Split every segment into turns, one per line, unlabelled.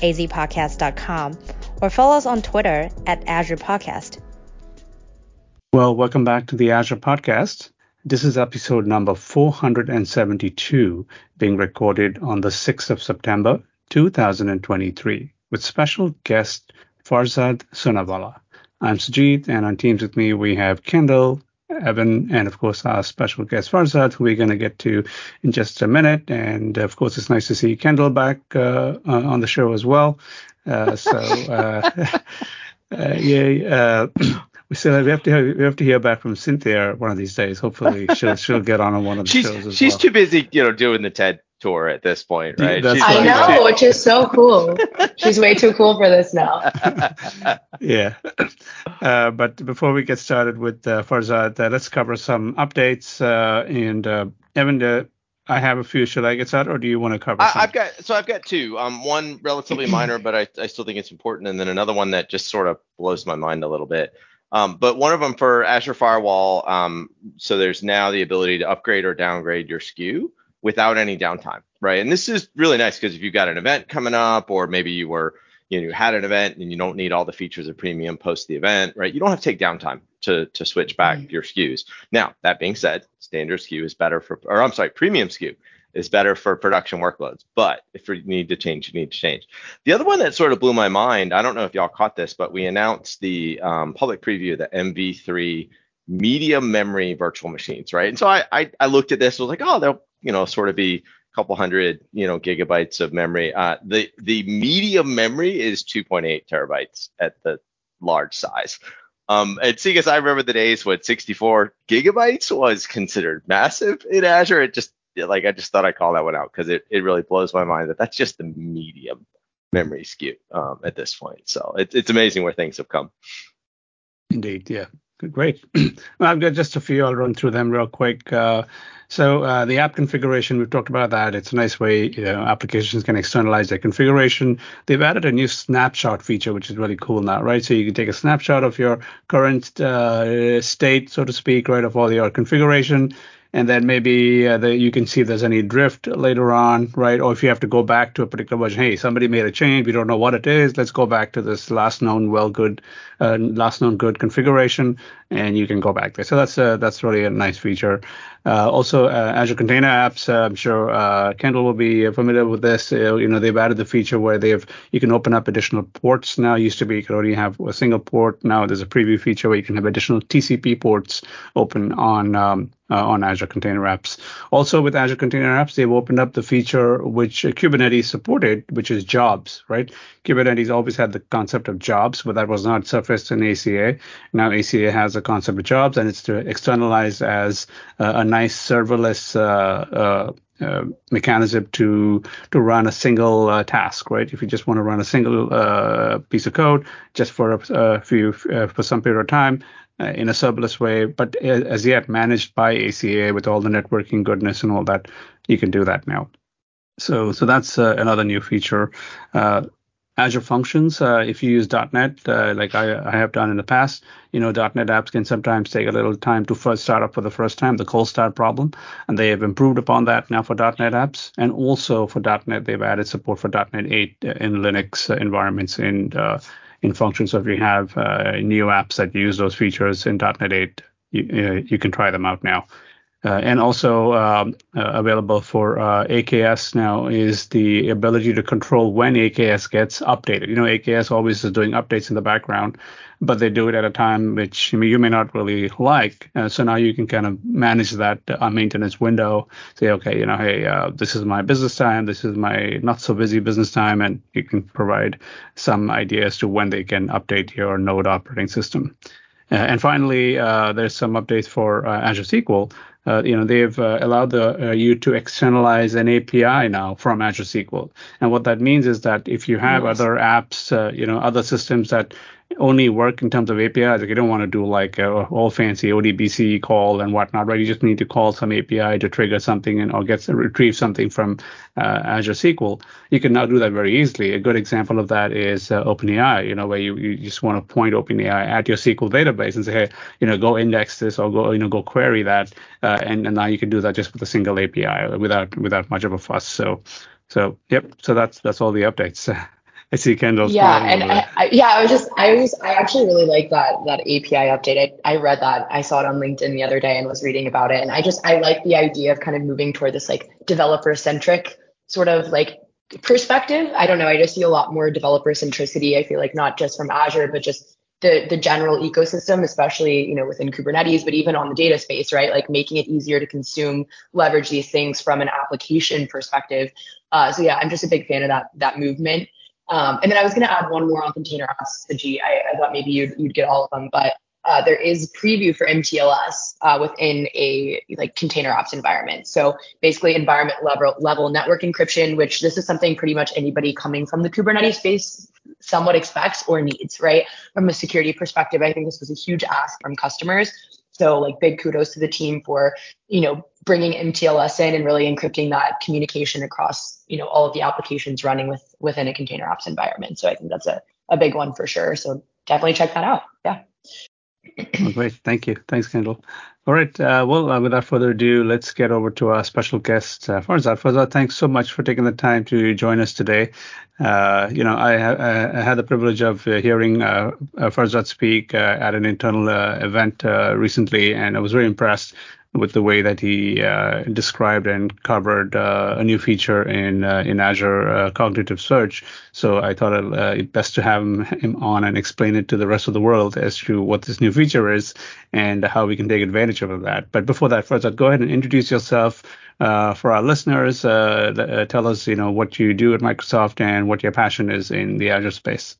azpodcast.com or follow us on Twitter at Azure Podcast.
Well, welcome back to the Azure Podcast. This is episode number 472, being recorded on the 6th of September, 2023, with special guest Farzad Sunavala. I'm Sujit, and on Teams with me we have Kendall, Evan, and of course our special guest Farzad, who we're going to get to in just a minute. And of course, it's nice to see Kendall back uh, on the show as well. Uh, so uh, uh yeah, uh, we still we have to hear, we have to hear back from Cynthia one of these days. Hopefully, she'll she'll get on on one of the
she's,
shows as
she's
well.
too busy, you know, doing the TED tour at this point, right?
That's
I know, which is so cool. She's way too cool for this now.
yeah. Uh, but before we get started with uh, Farzad, uh, let's cover some updates. Uh, and uh, Evan, uh, I have a few. Should I get started, or do you want to cover?
I, have got so I've got two. Um, one relatively minor, but I, I still think it's important, and then another one that just sort of blows my mind a little bit. Um, but one of them for Azure Firewall. Um, so there's now the ability to upgrade or downgrade your SKU without any downtime, right? And this is really nice because if you've got an event coming up, or maybe you were, you know, you had an event and you don't need all the features of premium post the event, right? You don't have to take downtime to to switch back mm-hmm. your SKUs. Now, that being said, standard SKU is better for, or I'm sorry, premium SKU is better for production workloads. But if you need to change, you need to change. The other one that sort of blew my mind, I don't know if y'all caught this, but we announced the um, public preview of the MV3 medium memory virtual machines, right? And so I, I, I looked at this, was like, oh, they'll you know sort of be a couple hundred you know gigabytes of memory. Uh, the the medium memory is 2.8 terabytes at the large size. Um, and seeing as I remember the days when 64 gigabytes was considered massive in Azure, it just like I just thought I'd call that one out because it, it really blows my mind that that's just the medium memory SKU um, at this point. So it, it's amazing where things have come.
Indeed, yeah. Great. well, I've got just a few. I'll run through them real quick. Uh, so uh, the app configuration, we've talked about that. It's a nice way you know, applications can externalize their configuration. They've added a new snapshot feature, which is really cool now, right? So you can take a snapshot of your current uh, state, so to speak, right, of all your configuration and then maybe uh, you can see if there's any drift later on, right? Or if you have to go back to a particular version, hey, somebody made a change, we don't know what it is. Let's go back to this last known well good, uh, last known good configuration, and you can go back there. So that's uh, that's really a nice feature. Uh, also, uh, Azure Container Apps. Uh, I'm sure uh, Kendall will be familiar with this. Uh, you know, they've added the feature where they've you can open up additional ports. Now, used to be you could only have a single port. Now there's a preview feature where you can have additional TCP ports open on um, uh, on Azure Container Apps. Also, with Azure Container Apps, they've opened up the feature which Kubernetes supported, which is jobs, right? Kubernetes always had the concept of jobs, but that was not surfaced in ACA. Now ACA has a concept of jobs, and it's to externalize as uh, a nice serverless uh, uh, uh, mechanism to to run a single task, right? If you just want to run a single piece of code just for a, a few for some period of time, uh, in a serverless way, but as yet managed by ACA with all the networking goodness and all that, you can do that now. So, so that's uh, another new feature. Uh, Azure Functions, uh, if you use .NET, uh, like I, I, have done in the past, you know, .NET apps can sometimes take a little time to first start up for the first time, the cold start problem, and they have improved upon that now for .NET apps, and also for .NET, they've added support for .NET 8 in Linux environments in in functions. So if you have uh, new apps that use those features in .NET 8, you, you can try them out now. Uh, and also um, uh, available for uh, AKS now is the ability to control when AKS gets updated. You know, AKS always is doing updates in the background, but they do it at a time which you may not really like. Uh, so now you can kind of manage that uh, maintenance window. Say, okay, you know, hey, uh, this is my business time, this is my not so busy business time, and you can provide some idea as to when they can update your node operating system. and finally, there's some updates for Azure SQL. Uh, you know, they've uh, allowed the, uh, you to externalize an API now from Azure SQL. And what that means is that if you have other apps, uh, you know, other systems that only work in terms of APIs. Like you don't want to do like a all fancy ODBC call and whatnot, right? You just need to call some API to trigger something and or get retrieve something from uh, Azure SQL. You can now do that very easily. A good example of that is uh, OpenAI. You know, where you, you just want to point OpenAI at your SQL database and say, hey, you know, go index this or go you know go query that, uh, and and now you can do that just with a single API without without much of a fuss. So so yep. So that's that's all the updates. I see Kendall's.
Yeah, and I, I, yeah, I was just, I was, I actually really like that that API update. I, I read that. I saw it on LinkedIn the other day and was reading about it. And I just, I like the idea of kind of moving toward this like developer centric sort of like perspective. I don't know. I just see a lot more developer centricity. I feel like not just from Azure, but just the the general ecosystem, especially you know within Kubernetes, but even on the data space, right? Like making it easier to consume, leverage these things from an application perspective. Uh, so yeah, I'm just a big fan of that that movement. Um, and then I was going to add one more on Container Apps. I, I thought maybe you'd, you'd get all of them, but uh, there is preview for MTLS uh, within a like Container Apps environment. So basically environment level level network encryption, which this is something pretty much anybody coming from the Kubernetes space somewhat expects or needs, right? From a security perspective, I think this was a huge ask from customers. So like big kudos to the team for, you know, bringing MTLS in and really encrypting that communication across, you know, all of the applications running with within a Container Apps environment. So I think that's a, a big one for sure. So definitely check that out. Yeah.
Oh, great. Thank you. Thanks, Kendall. All right. Uh, well, uh, without further ado, let's get over to our special guest, uh, Farzad. Farzad, thanks so much for taking the time to join us today. Uh, you know, I, I, had the privilege of uh, hearing uh, uh Farzad speak at an internal event recently, and I was very impressed with the way that he uh, described and covered uh, a new feature in uh, in Azure uh, Cognitive Search. So I thought it uh, best to have him, him, on and explain it to the rest of the world as to what this new feature is and how we can take advantage of that. But before that, first, I'd go ahead and introduce yourself. Uh, for our listeners, tell us, you know, what you do at Microsoft and what your passion is in the Azure space.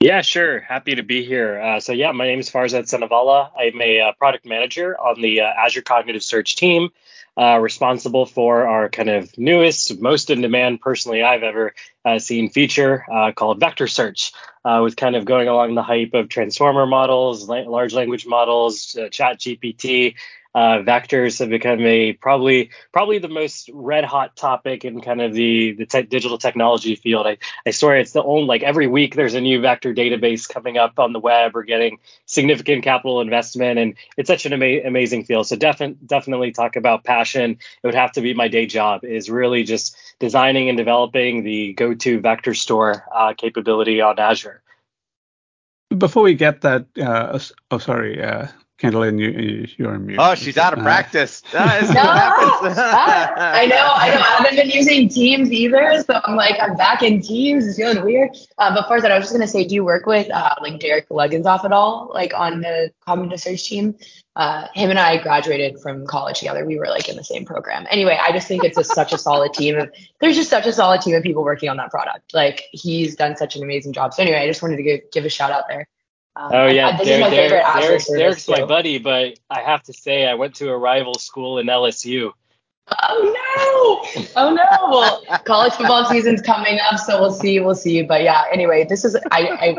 Yeah, sure. Happy to be here. Uh, so, yeah, my name is Farzad Sunavala. I'm a uh, product manager on the uh, Azure Cognitive Search team, uh, responsible for our kind of newest, most in demand, personally, I've ever uh, seen feature uh, called Vector Search, with kind of going along the hype of transformer models, la- large language models, Chat GPT, uh, vectors have become a probably probably the most red hot topic in kind of the the te- digital technology field. I, I swear it's the only like every week there's a new vector database coming up on the web or getting significant capital investment, and it's such an ama- amazing field. So definitely definitely talk about passion. It would have to be my day job is really just designing and developing the go-to vector store uh, capability on Azure.
Before we get that, uh, oh sorry, uh, Kendall, you, you're on mute.
Oh, she's out of uh, practice.
That is no, I know, I know. I haven't been using Teams either, so I'm like, I'm back in Teams. It's feeling weird. Uh, but first, I was just gonna say, do you work with uh, like Derek Luggins off at all, like on the Cognitive Search team? Uh, him and I graduated from college together. We were like in the same program. Anyway, I just think it's a, such a solid team. Of, there's just such a solid team of people working on that product. Like he's done such an amazing job. So anyway, I just wanted to give, give a shout out there.
Um, oh yeah, this Derek, is my Derek, Derek's my buddy, but I have to say I went to a rival school in LSU.
Oh no! Oh no! Well, college football season's coming up, so we'll see. We'll see. But yeah, anyway, this is I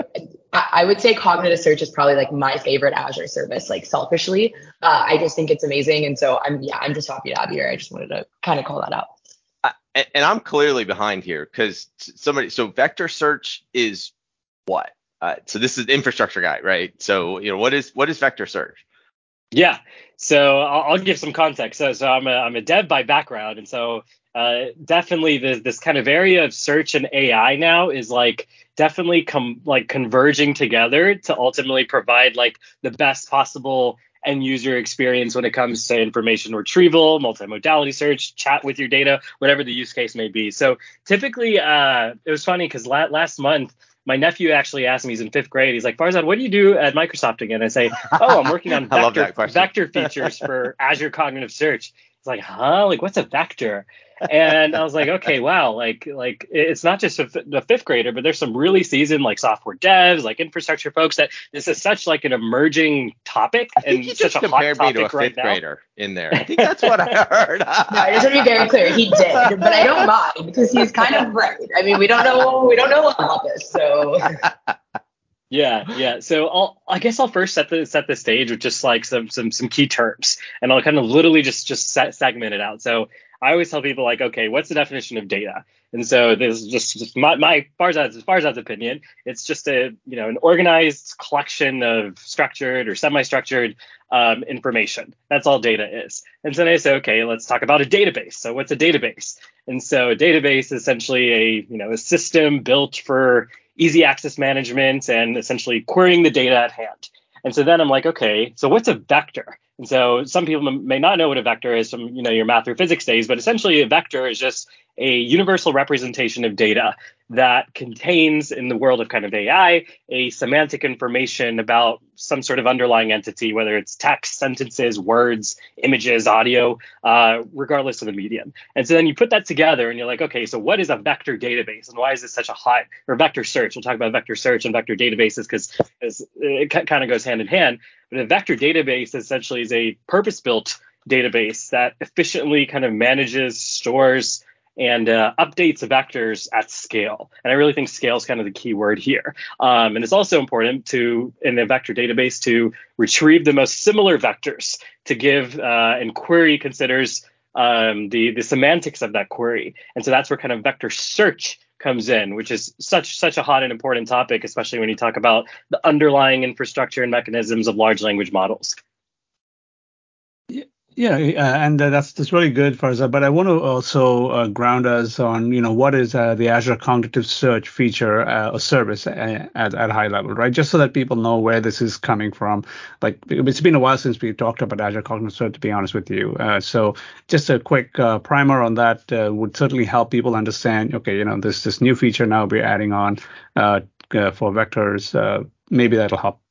I I would say cognitive search is probably like my favorite Azure service. Like selfishly, uh, I just think it's amazing, and so I'm yeah I'm just happy to have you here. I just wanted to kind of call that out.
Uh, and, and I'm clearly behind here because somebody so vector search is what uh, so this is infrastructure guy, right? So you know what is what is vector search?
Yeah, so I'll, I'll give some context. So, so I'm a I'm a dev by background, and so uh, definitely this this kind of area of search and AI now is like definitely come like converging together to ultimately provide like the best possible end user experience when it comes to information retrieval, multimodality search, chat with your data, whatever the use case may be. So typically, uh, it was funny because la- last month my nephew actually asked me, he's in fifth grade. He's like, Farzad, what do you do at Microsoft again? I say, oh, I'm working on vector, vector features for Azure Cognitive Search. It's like, huh? Like, what's a vector? and I was like, okay, wow, like like it's not just a, a, fifth grader, but there's some really seasoned like software devs, like infrastructure folks that this is such like an emerging topic
I think
and
you
such
just
a hot
compared me to a
topic right
fifth
now.
grader in there. I think that's what I heard.
No, I just want to be very clear. He did, but I don't mind because he's kind of right. I mean, we don't know we don't know a about this, so
Yeah, yeah. So I'll, I guess I'll first set the set the stage with just like some some some key terms, and I'll kind of literally just just set, segment it out. So I always tell people like, okay, what's the definition of data? And so this is just, just my, my Farzad's, Farzad's opinion. It's just a you know an organized collection of structured or semi-structured um, information. That's all data is. And so then I say, okay, let's talk about a database. So what's a database? And so a database is essentially a you know a system built for easy access management and essentially querying the data at hand. And so then I'm like, okay, so what's a vector? And so some people may not know what a vector is from you know your math or physics days, but essentially a vector is just a universal representation of data that contains in the world of kind of AI a semantic information about some sort of underlying entity, whether it's text, sentences, words, images, audio, uh, regardless of the medium. And so then you put that together and you're like, okay, so what is a vector database and why is this such a hot or vector search? We'll talk about vector search and vector databases because it kind of goes hand in hand. But a vector database essentially is a purpose built database that efficiently kind of manages, stores, and uh, updates vectors at scale. And I really think scale is kind of the key word here. Um, and it's also important to, in the vector database, to retrieve the most similar vectors to give uh, and query considers um, the, the semantics of that query. And so that's where kind of vector search comes in, which is such such a hot and important topic, especially when you talk about the underlying infrastructure and mechanisms of large language models.
Yeah, uh, and uh, that's that's really good, Farza. But I want to also uh, ground us on, you know, what is uh, the Azure Cognitive Search feature uh, or service at, at at high level, right? Just so that people know where this is coming from. Like it's been a while since we talked about Azure Cognitive Search, to be honest with you. Uh, so just a quick primer on that would certainly help people understand. Okay, you know, this this new feature now we're adding on for vectors. maybe that'll help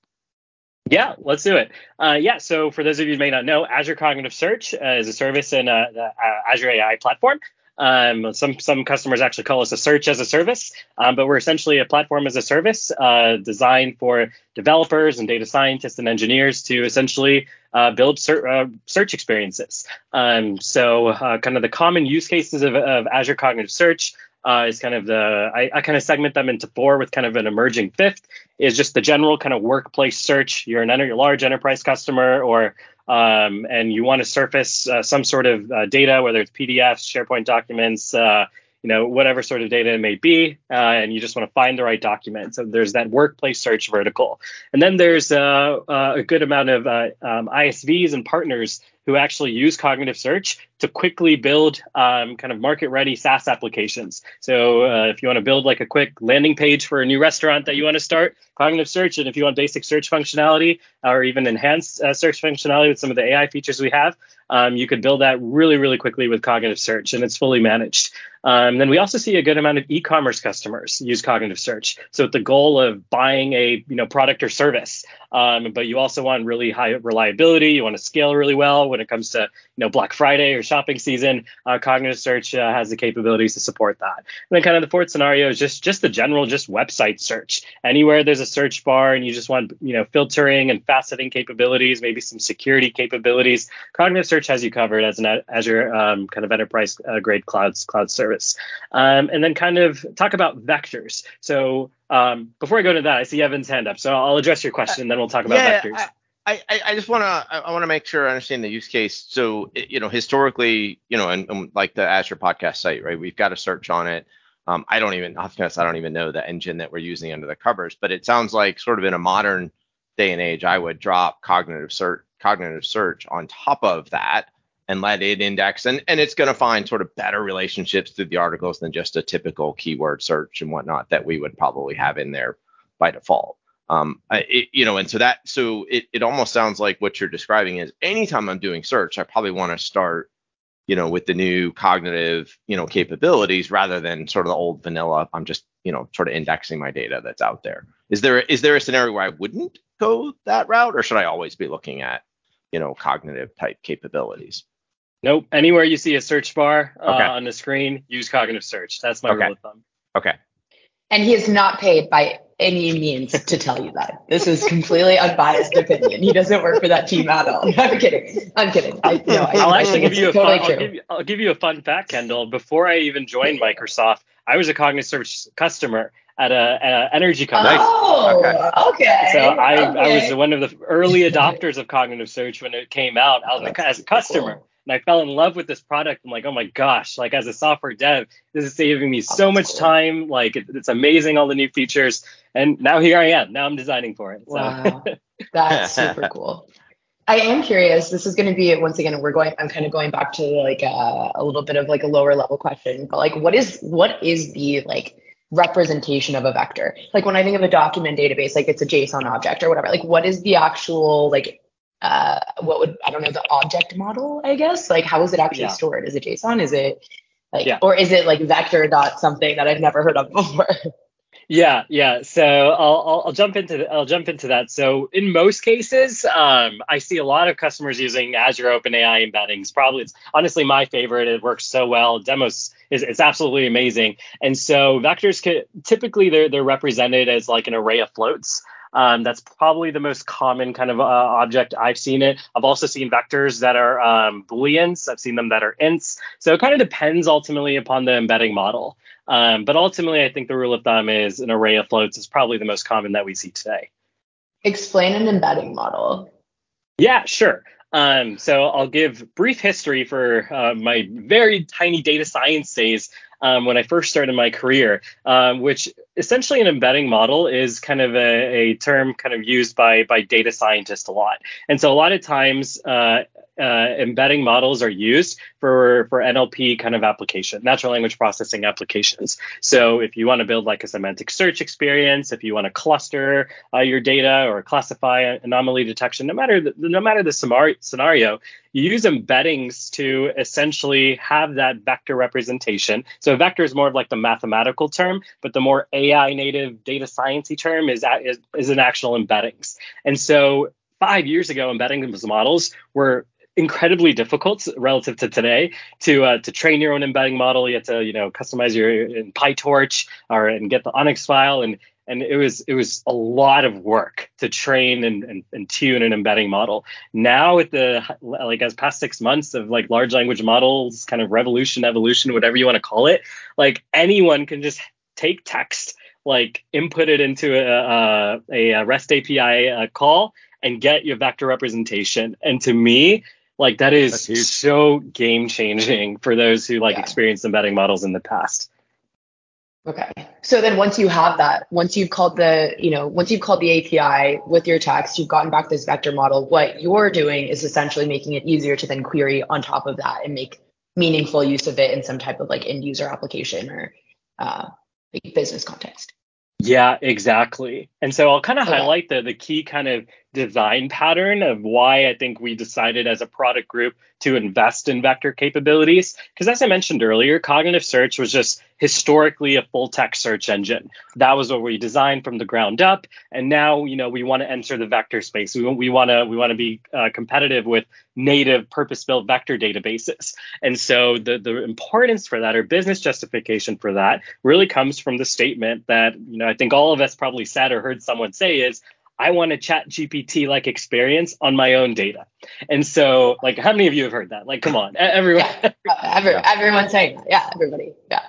yeah, let's do it. Uh, yeah, so for those of you who may not know, Azure Cognitive Search uh, is a service in uh, the uh, Azure AI platform. Um, some some customers actually call us a search as a service, um, but we're essentially a platform as a service uh, designed for developers and data scientists and engineers to essentially uh, build ser- search experiences. Um, so kind of the common use cases of, of Azure Cognitive Search uh, is kind of the I, I kind of segment them into four with kind of an emerging fifth is just the general kind of workplace search. You're an enter, large enterprise customer or um, and you want to surface uh, some sort of uh, data, whether it's PDFs, SharePoint documents, uh, you know, whatever sort of data it may be, uh, and you just want to find the right document. So there's that workplace search vertical, and then there's uh, uh, a good amount of um, ISVs and partners who actually use cognitive search to quickly build um, kind of market ready SaaS applications. So uh, if you want to build like a quick landing page for a new restaurant that you want to start, cognitive search, and if you want basic search functionality or even enhanced uh, search functionality with some of the AI features we have, um, you could build that really, really quickly with cognitive search, and it's fully managed. Um, then we also see a good amount of e-commerce customers use cognitive search. So with the goal of buying a you know product or service, um, but you also want really high reliability. You want to scale really well when it comes to you know Black Friday or shopping season. Uh, cognitive search uh, has the capabilities to support that. And then kind of the fourth scenario is just just the general just website search. Anywhere there's a search bar and you just want you know filtering and faceting capabilities, maybe some security capabilities. Cognitive search has you covered as an Azure um, kind of enterprise uh, grade cloud cloud service. Um, and then kind of talk about vectors. So um, before I go to that, I see Evan's hand up, so I'll address your question, and then we'll talk about
yeah,
vectors.
I, I, just want to I want to make sure I understand the use case. So you know historically, you know, and, and like the Azure podcast site, right? We've got a search on it. Um, I don't even, I don't even know the engine that we're using under the covers, but it sounds like sort of in a modern day and age, I would drop cognitive search, cognitive search on top of that and let it index and, and it's going to find sort of better relationships through the articles than just a typical keyword search and whatnot that we would probably have in there by default. Um, it, you know, and so that so it, it almost sounds like what you're describing is anytime I'm doing search, I probably want to start, you know, with the new cognitive, you know, capabilities rather than sort of the old vanilla. I'm just, you know, sort of indexing my data that's out there. Is there is there a scenario where I wouldn't go that route, or should I always be looking at, you know, cognitive type capabilities?
Nope. Anywhere you see a search bar uh, okay. on the screen, use cognitive search. That's my okay. rule of thumb.
Okay.
And he is not paid by any means to tell you that. This is completely unbiased opinion. He doesn't work for that team at all. I'm kidding. I'm kidding. I, no, I,
I'll actually give you a totally fun, I'll give you, I'll give you a fun fact, Kendall. Before I even joined Microsoft, I was a Cognitive Search customer at a, energy company.
Oh, okay. okay.
So I, okay. I was one of the early adopters of cognitive search when it came out. I was as a customer. Cool. And I fell in love with this product. I'm like, oh my gosh, like as a software dev, this is saving me so much time. Like it, it's amazing, all the new features. And now here I am. Now I'm designing for it.
So. Wow. That's super cool. I am curious. This is going to be once again. We're going. I'm kind of going back to like a, a little bit of like a lower level question, but like, what is what is the like representation of a vector? Like when I think of a document database, like it's a JSON object or whatever. Like what is the actual like uh what would I don't know the object model? I guess like how is it actually yeah. stored? Is it JSON? Is it like yeah. or is it like vector dot something that I've never heard of before?
Yeah, yeah. So I'll, I'll, I'll jump into I'll jump into that. So in most cases, um, I see a lot of customers using Azure OpenAI embeddings. Probably it's honestly my favorite. It works so well. Demos is it's absolutely amazing. And so vectors could, typically they're they're represented as like an array of floats. Um, that's probably the most common kind of uh, object I've seen it. I've also seen vectors that are um, booleans. I've seen them that are ints. So it kind of depends ultimately upon the embedding model. Um, but ultimately, I think the rule of thumb is an array of floats is probably the most common that we see today.
Explain an embedding model.
Yeah, sure. Um, so I'll give brief history for uh, my very tiny data science days um, when I first started my career, um, which essentially an embedding model is kind of a, a, term kind of used by by data scientists a lot. And so a lot of times uh, uh, embedding models are used for for NLP kind of application, natural language processing applications. So if you want to build like a semantic search experience, if you want to cluster uh, your data or classify anomaly detection, no matter the, no matter the scenario, you use embeddings to essentially have that vector representation. So vector is more of like the mathematical term, but the more AI native data sciencey term is, is, is an actual embeddings. And so five years ago, embedding models were incredibly difficult relative to today to uh, to train your own embedding model. You have to you know customize your in PyTorch or and get the ONNX file and and it was it was a lot of work to train and, and, and tune an embedding model. Now with the like as past six months of like large language models, kind of revolution, evolution, whatever you want to call it, like anyone can just take text, like input it into a, a, a REST API uh, call and get your vector representation. And to me, like that is so game changing for those who like yeah. experienced embedding models in the past.
Okay. So then once you have that, once you've called the, you know, once you've called the API with your text, you've gotten back this vector model, what you're doing is essentially making it easier to then query on top of that and make meaningful use of it in some type of like end user application or uh, business context.
Yeah, exactly. And so I'll kind of okay. highlight the the key kind of design pattern of why I think we decided as a product group to invest in vector capabilities. Because as I mentioned earlier, cognitive search was just historically a full text search engine. That was what we designed from the ground up. And now, you know, we want to enter the vector space. We, we want to we want to be uh, competitive with native purpose-built vector databases. And so the the importance for that or business justification for that really comes from the statement that, you know, I think all of us probably said or heard someone say is I want a chat GPT like experience on my own data. And so, like, how many of you have heard that? Like, come on, everyone.
Yeah, every, everyone's saying that. Yeah, everybody. Yeah.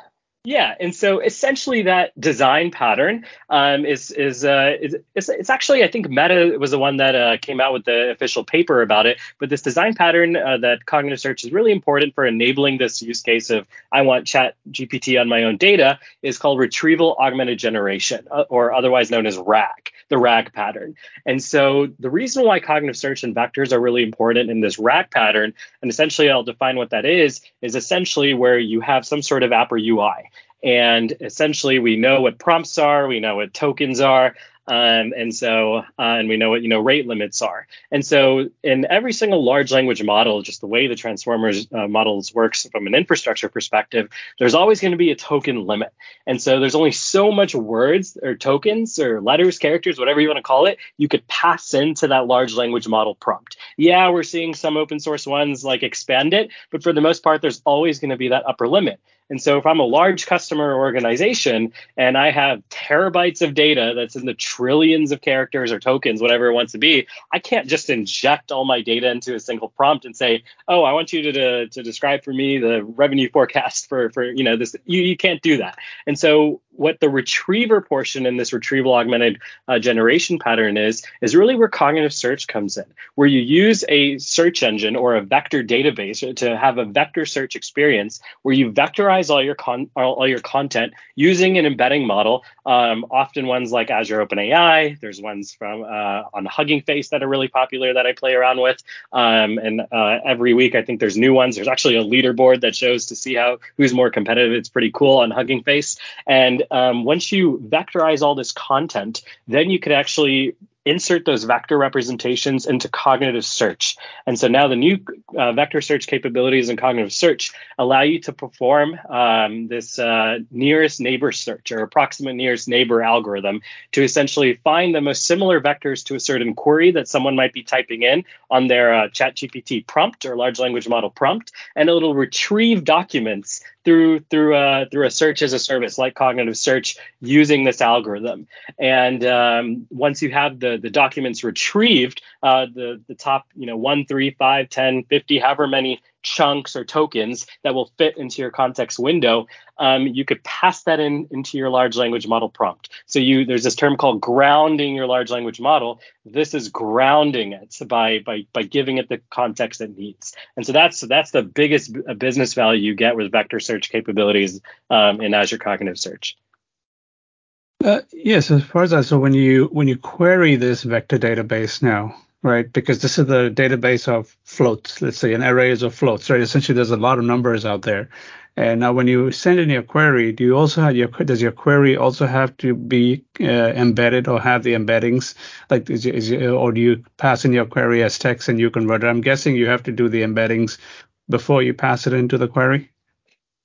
Yeah, and so essentially that design pattern um, is is, uh, is, is it's actually I think Meta was the one that uh, came out with the official paper about it. But this design pattern uh, that cognitive search is really important for enabling this use case of I want Chat GPT on my own data is called retrieval augmented generation, uh, or otherwise known as RAG, the RAG pattern. And so the reason why cognitive search and vectors are really important in this RAG pattern, and essentially I'll define what that is, is essentially where you have some sort of app or UI. And essentially, we know what prompts are, we know what tokens are. Um, and so, uh, and we know what, you know, rate limits are. And so in every single large language model, just the way the transformers uh, models works from an infrastructure perspective, there's always going to be a token limit. And so there's only so much words or tokens or letters, characters, whatever you want to call it, you could pass into that large language model prompt. Yeah, we're seeing some open source ones like expand it, but for the most part, there's always going to be that upper limit. And so if I'm a large customer organization and I have terabytes of data that's in the trillions of characters or tokens, whatever it wants to be, I can't just inject all my data into a single prompt and say, oh, I want you to, to, to describe for me the revenue forecast for, for you know, this. You, you can't do that. And so what the retriever portion in this retrieval augmented uh, generation pattern is, is really where cognitive search comes in, where you use a search engine or a vector database to have a vector search experience where you vectorize all your con- all, all your content using an embedding model. Um, often ones like Azure OpenAI. There's ones from uh, on Hugging Face that are really popular that I play around with. Um, and uh, every week I think there's new ones. There's actually a leaderboard that shows to see how who's more competitive. It's pretty cool on Hugging Face. And um, once you vectorize all this content, then you could actually insert those vector representations into cognitive search. And so now the new uh, vector search capabilities in cognitive search allow you to perform um, this uh, nearest neighbor search or approximate nearest neighbor algorithm to essentially find the most similar vectors to a certain query that someone might be typing in on their uh, ChatGPT prompt or large language model prompt, and it'll retrieve documents through through a uh, through a search as a service like cognitive search using this algorithm. And um, once you have the the documents retrieved, uh, the the top you know one, three, five, 10, 50, however many chunks or tokens that will fit into your context window, um, you could pass that in into your large language model prompt. So you there's this term called grounding your large language model. This is grounding it by by by giving it the context it needs. And so that's that's the biggest business value you get with vector search capabilities um, in Azure Cognitive Search.
Uh, yes, as far as that, so when you when you query this vector database now, right? Because this is the database of floats, let's say an arrays of floats, right? Essentially, there's a lot of numbers out there. And now when you send in your query, do you also have your, does your query also have to be uh, embedded or have the embeddings? Like, is, is, or do you pass in your query as text and you convert it? I'm guessing you have to do the embeddings before you pass it into the query.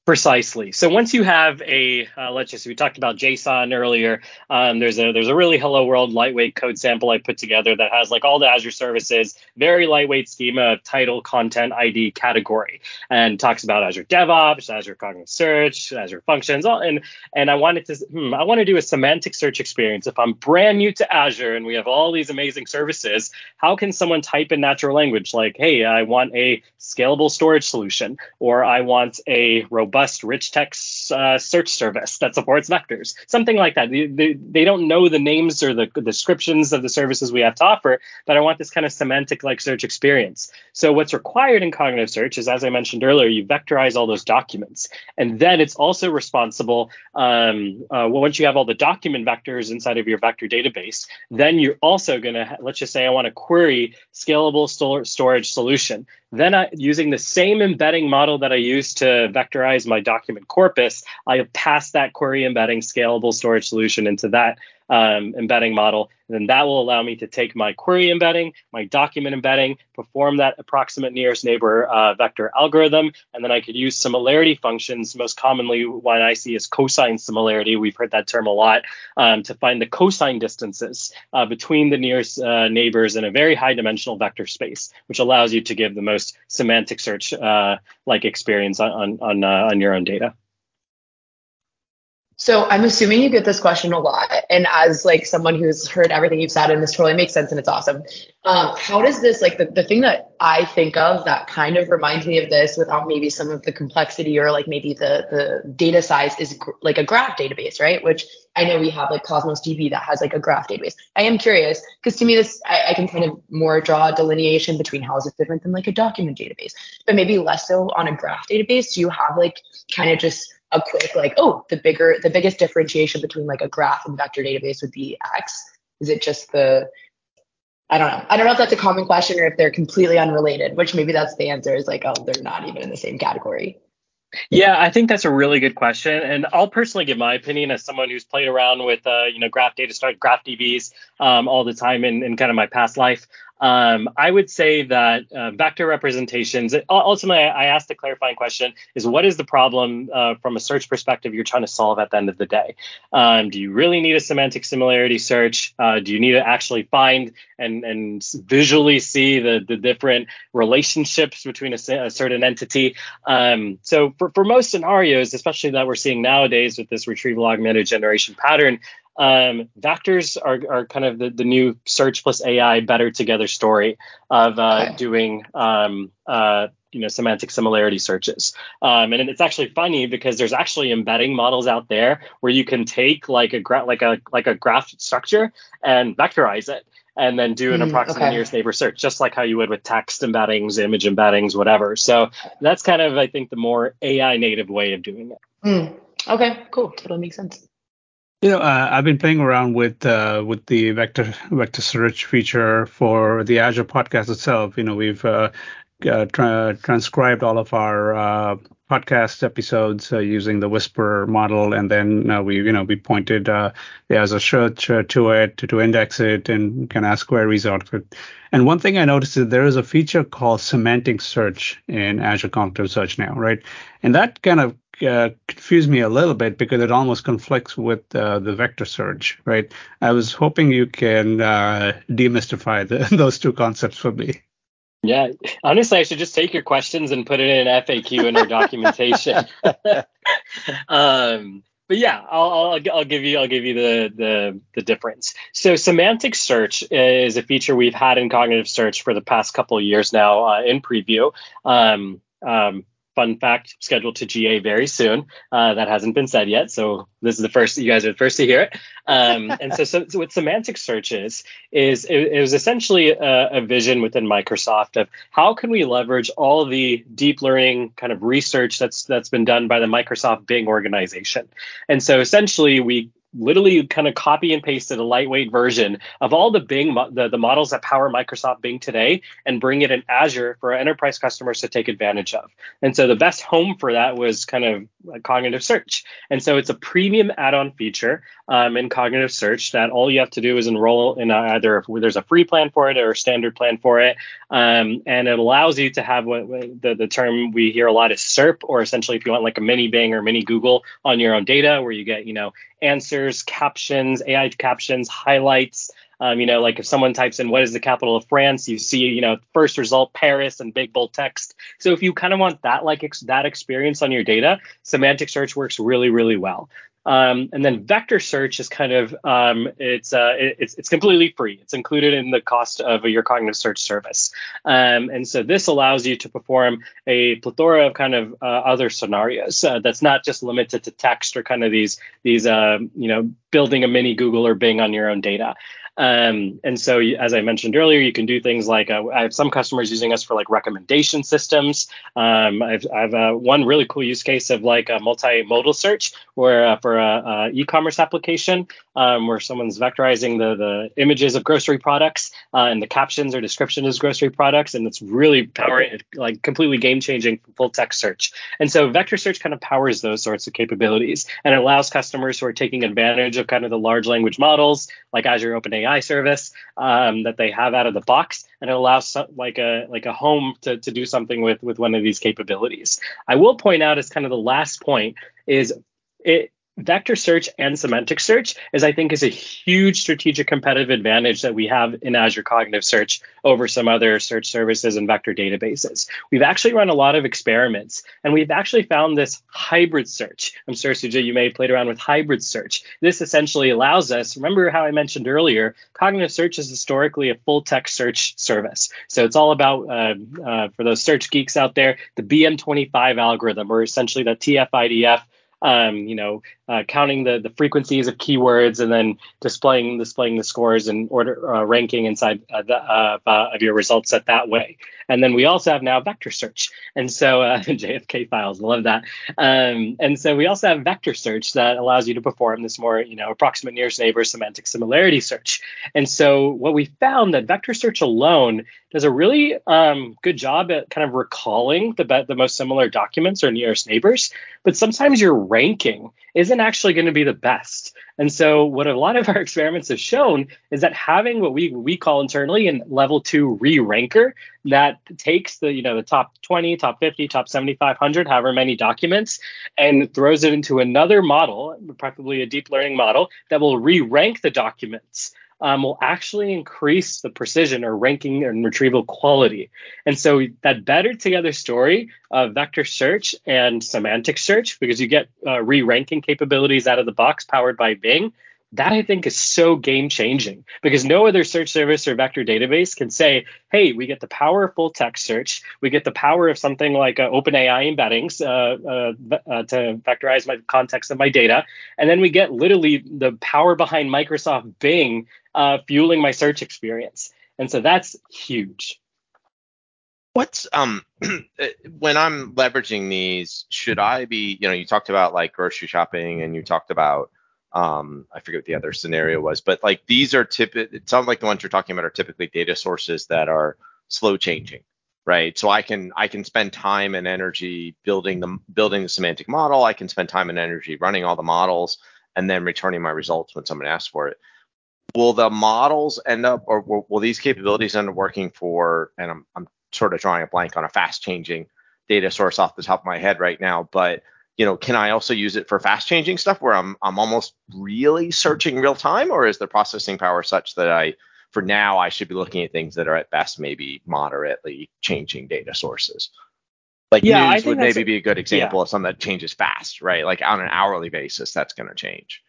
Precisely. So once you have a, uh, let's just we talked about JSON earlier. Um, there's a there's a really hello world lightweight code sample I put together that has like all the Azure services, very lightweight schema title, content, ID, category, and talks about Azure DevOps, Azure Cognitive Search, Azure Functions, all, and and I wanted to hmm, I want to do a semantic search experience. If I'm brand new to Azure and we have all these amazing services, how can someone type in natural language like, hey, I want a scalable storage solution, or I want a robust robust rich text uh, search service that supports vectors, something like that. They, they, they, don't know the names or the descriptions of the services we have to offer, but I want this kind of semantic like search experience. So what's required in cognitive search is, as I mentioned earlier, you vectorize all those documents, and then it's also responsible. Um, uh, well, once you have all the document vectors inside of your vector database, then you're also going to let's just say I want to query scalable storage solution. Then I, using the same embedding model that I used to vectorize my document corpus, I have passed that query embedding scalable storage solution into that um, embedding model. And then that will allow me to take my query embedding, my document embedding, perform that approximate nearest neighbor uh, vector algorithm, and then I could use similarity functions. Most commonly, what I see is cosine similarity. We've heard that term a lot um, to find the cosine distances uh, between the nearest uh, neighbors in a very high dimensional vector space, which allows you to give the most semantic search uh, like experience on on, uh, on your own data.
So I'm assuming you get this question a lot, and as like someone who's heard everything you've said, and this totally makes sense and it's awesome. Um, how does this like the, the thing that I think of that kind of reminds me of this without maybe some of the complexity or like maybe the the data size is gr- like a graph database, right? Which I know we have like Cosmos DB that has like a graph database. I am curious because to me this I, I can kind of more draw a delineation between how is it different than like a document database, but maybe less so on a graph database. Do you have like kind of just a quick like, oh, the bigger, the biggest differentiation between like a graph and vector database would be X? Is it just the I don't know. I don't know if that's a common question or if they're completely unrelated, which maybe that's the answer is like, oh, they're not even in the same category.
Yeah, I think that's a really good question, and I'll personally give my opinion as someone who's played around with, uh, you know, graph data start, graph DBs um, all the time in, in kind of my past life. Um, I would say that uh, vector representations, ultimately, I asked the clarifying question is what is the problem uh, from a search perspective you're trying to solve at the end of the day? Um, do you really need a semantic similarity search? Uh, do you need to actually find and, and visually see the, the different relationships between a, a certain entity? Um, so for, for most scenarios, especially that we're seeing nowadays with this retrieval augmented generation pattern, um, vectors are, are kind of the, the new search plus AI better together story of uh, okay. doing um, uh, you know semantic similarity searches. Um, and it's actually funny because there's actually embedding models out there where you can take like a gra- like a like a graph structure and vectorize it and then do an mm, approximate okay. nearest neighbor search, just like how you would with text embeddings, image embeddings, whatever. So that's kind of, I think, the more AI native way of doing it.
Mm, okay, cool. Totally makes sense.
You know, uh, I've been playing around with uh, with the vector vector search feature for the Azure podcast itself. You know, we've uh, uh tra- transcribed all of our uh, podcast episodes uh, using the Whisper model, and then we, you know, we pointed the Azure search to it to, to index it and can ask queries out of it. And one thing I noticed is there is a feature called semantic search in Azure Cognitive Search now, right? And that kind of uh, confused me a little bit because it almost conflicts with uh, the vector search, right? I was hoping you can uh, demystify the, those two concepts for me.
Yeah, honestly, I should just take your questions and put it in an FAQ in our documentation. um, but yeah, I'll, I'll, I'll give you I'll give you the, the the difference. So semantic search is a feature we've had in cognitive search for the past couple of years now uh, in preview. Um, um, fun fact scheduled to GA very soon. Uh, that hasn't been said yet, so this is the first you guys are the first to hear it. Um, and so, so, so, what semantic search is is it, it was essentially a, a, vision within Microsoft of how can we leverage all the deep learning kind of research that's that's been done by the Microsoft Bing organization. And so essentially we literally kind of copy and pasted a lightweight version of all the Bing the, the models that power Microsoft Bing today and bring it in Azure for enterprise customers to take advantage of. And so the best home for that was kind of cognitive search. And so it's a premium add-on feature um, in cognitive search that all you have to do is enroll in either if there's a free plan for it or a standard plan for it. Um, and it allows you to have what, the, the term we hear a lot is SERP, or essentially if you want like a mini Bing or mini Google on your own data, where you get, you know, answers, captions, AI captions, highlights. Um, you know, like if someone types in what is the capital of France, you see, you know, first result Paris and big bold text. So if you kind of want that like ex- that experience on your data, semantic search works really, really well. Um, and then vector search is kind of um, it's uh, it's it's completely free. It's included in the cost of your cognitive search service. Um, and so this allows you to perform a plethora of kind of uh, other scenarios. Uh, that's not just limited to text or kind of these these uh, you know building a mini Google or Bing on your own data. Um, and so, as I mentioned earlier, you can do things like uh, I have some customers using us for like recommendation systems. Um, I've, I've uh, one really cool use case of like a multimodal search where uh, for a, a, e-commerce application um, where someone's vectorizing the the images of grocery products uh, and the captions or description is grocery products, and it's really powering like completely game changing full text search. And so, vector search kind of powers those sorts of capabilities and it allows customers who are taking advantage of kind of the large language models like Azure OpenAI AI service um, that they have out of the box, and it allows some, like a like a home to, to do something with with one of these capabilities. I will point out as kind of the last point is it vector search and semantic search is I think is a huge strategic competitive advantage that we have in Azure Cognitive Search over some other search services and vector databases. We've actually run a lot of experiments and we've actually found this hybrid search. I'm sure Sujay, you may have played around with hybrid search. This essentially allows us, remember how I mentioned earlier, cognitive search is historically a full text search service. So it's all about, uh, uh, for those search geeks out there, the BM25 algorithm or essentially the TF-IDF um, you know, uh, counting the the frequencies of keywords and then displaying displaying the scores and order uh, ranking inside uh, the, uh, uh, of your result set that way. And then we also have now vector search, and so JFK files, I love that. Um, and so we also have vector search that allows you to perform this more, you know, approximate nearest neighbor semantic similarity search. And so what we found that vector search alone does a really um, good job at kind of recalling the the most similar documents or nearest neighbors, but sometimes your ranking isn't actually going to be the best. And so what a lot of our experiments have shown is that having what we we call internally in level two re-ranker that takes the you know the top 20, top 50, top 7500, however many documents, and throws it into another model, probably a deep learning model that will re-rank the documents um, will actually increase the precision or ranking and retrieval quality. And so that better together story of vector search and semantic search, because you get uh, re-ranking capabilities out of the box powered by Bing, that I think is so game changing because no other search service or vector database can say, hey, we get the power of full text search, we get the power of something like uh, OpenAI embeddings uh, uh, uh, to vectorize my context of my data, and then we get literally the power behind Microsoft Bing uh, fueling my search experience. And so that's huge.
What's um when I'm leveraging these, should I be, you know, you talked about like grocery shopping and you talked about um, I forget what the other scenario was, but like these are typically, it sounds like the ones you're talking about are typically data sources that are slow changing, right? So I can I can spend time and energy building the building the semantic model. I can spend time and energy running all the models and then returning my results when someone asks for it. Will the models end up, or will, will these capabilities end up working for? And I'm I'm sort of drawing a blank on a fast changing data source off the top of my head right now, but you know, can I also use it for fast changing stuff where I'm I'm almost really searching real time, or is the processing power such that I, for now, I should be looking at things that are at best maybe moderately changing data sources? Like yeah, news would maybe a, be a good example yeah. of something that changes fast, right? Like on an hourly basis, that's going to change.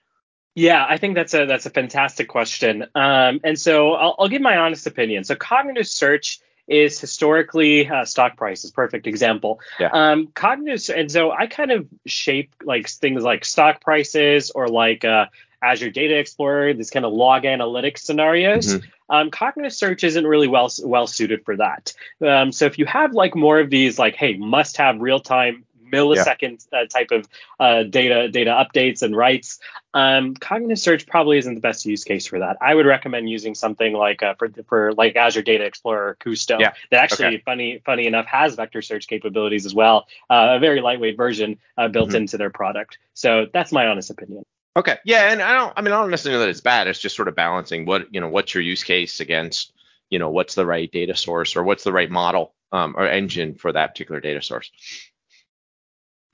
Yeah, I think that's a that's a fantastic question. Um, and so I'll, I'll give my honest opinion. So cognitive search is historically uh, stock prices. Perfect example. Yeah. Um, cognitive, and so I kind of shape like things like stock prices or like uh, Azure Data Explorer, these kind of log analytics scenarios. Mm-hmm. Um, cognitive search isn't really well well suited for that. Um, so if you have like more of these like, hey, must have real time millisecond yeah. uh, type of uh, data data updates and writes. Um, cognitive search probably isn't the best use case for that. I would recommend using something like uh, for for like Azure Data Explorer Kusto yeah. that actually okay. funny funny enough has vector search capabilities as well, uh, a very lightweight version uh, built mm-hmm. into their product. So that's my honest opinion.
Okay. Yeah, and I don't I mean I don't necessarily know that it's bad. It's just sort of balancing what, you know, what's your use case against, you know, what's the right data source or what's the right model um, or engine for that particular data source.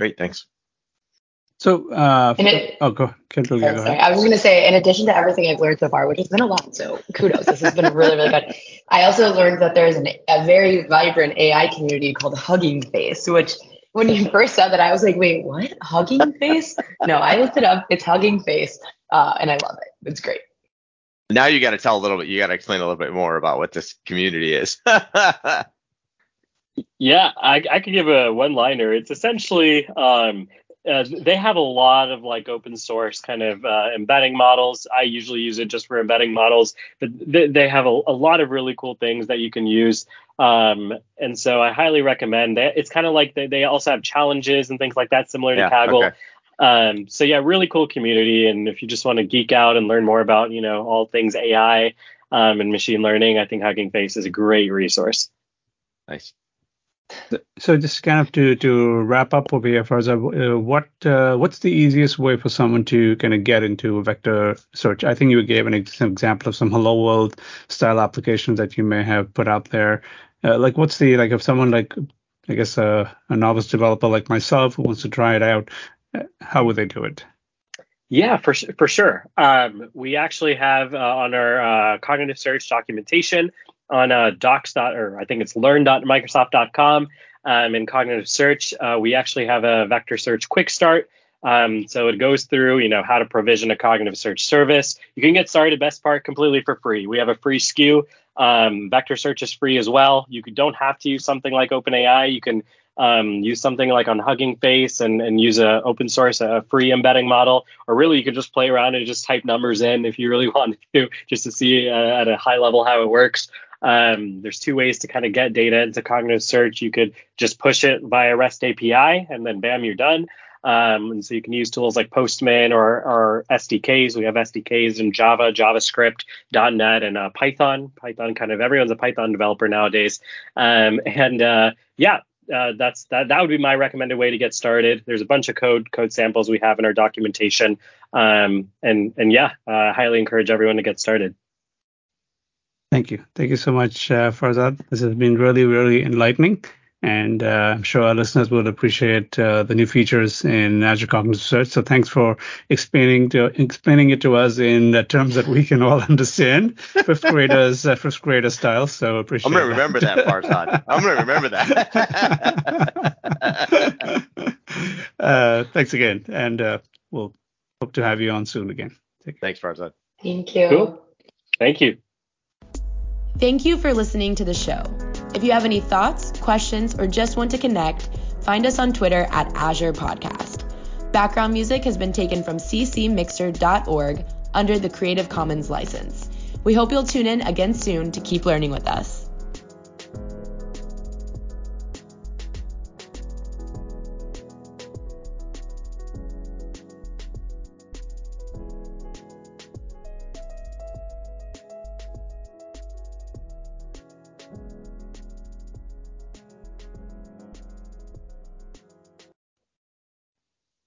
Great, thanks.
So, uh, it, oh, go, Kendall,
go ahead. I was going to say, in addition to everything I've learned so far, which has been a lot, so kudos, this has been really, really good. I also learned that there's an, a very vibrant AI community called Hugging Face, which when you first said that, I was like, wait, what? Hugging Face? no, I looked it up. It's Hugging Face, uh, and I love it. It's great.
Now you got to tell a little bit. You got to explain a little bit more about what this community is.
Yeah, I, I could give a one liner. It's essentially um, uh, they have a lot of like open source kind of uh, embedding models. I usually use it just for embedding models, but they, they have a, a, lot of really cool things that you can use. Um, and so I highly recommend that. It's kind of like they, they also have challenges and things like that, similar to Kaggle. Okay. Um, so yeah, really cool community. And if you just want to geek out and learn more about, you know, all things AI um, and machine learning, I think Hugging Face is a great resource.
Nice.
So just kind of to to wrap up over here, Farzad, uh, what uh, what's the easiest way for someone to kind of get into vector search? I think you gave an example of some hello world style applications that you may have put out there. Uh, like, what's the like if someone like I guess uh, a novice developer like myself who wants to try it out, uh, how would they do it?
Yeah, for for sure. Um, we actually have uh, on our uh, cognitive search documentation on uh, docs. or I think it's learn.microsoft.com um, in cognitive search. Uh, we actually have a vector search quick start. Um, so it goes through, you know, how to provision a cognitive search service. You can get started, best part, completely for free. We have a free SKU. Um, vector search is free as well. You don't have to use something like OpenAI. You can um, use something like on Hugging Face and, and use a open source, a free embedding model, or really you could just play around and just type numbers in if you really want to, just to see uh, at a high level how it works. Um, there's two ways to kind of get data into cognitive search. You could just push it via REST API, and then bam, you're done. Um, and so you can use tools like Postman or, or SDKs. We have SDKs in Java, JavaScript, .NET, and uh, Python. Python kind of everyone's a Python developer nowadays. Um, and uh, yeah, uh, that's that. That would be my recommended way to get started. There's a bunch of code code samples we have in our documentation. Um, and and yeah, uh, highly encourage everyone to get started.
Thank you. Thank you so much, uh, Farzad. This has been really, really enlightening. And uh, I'm sure our listeners will appreciate uh, the new features in Azure Cognitive Search. So thanks for explaining to explaining it to us in terms that we can all understand, fifth graders, uh, fifth grader style. So appreciate.
I'm gonna
that.
remember that, Farzad. I'm gonna remember
that. Uh, thanks again, and uh, we'll hope to have you on soon again.
Thanks, Farzad.
Thank you.
Cool. Thank you.
Thank you for listening to the show. If you have any thoughts, questions, or just want to connect, find us on Twitter at Azure Podcast. Background music has been taken from ccmixter.org under the Creative Commons license. We hope you'll tune in again soon to keep learning with us.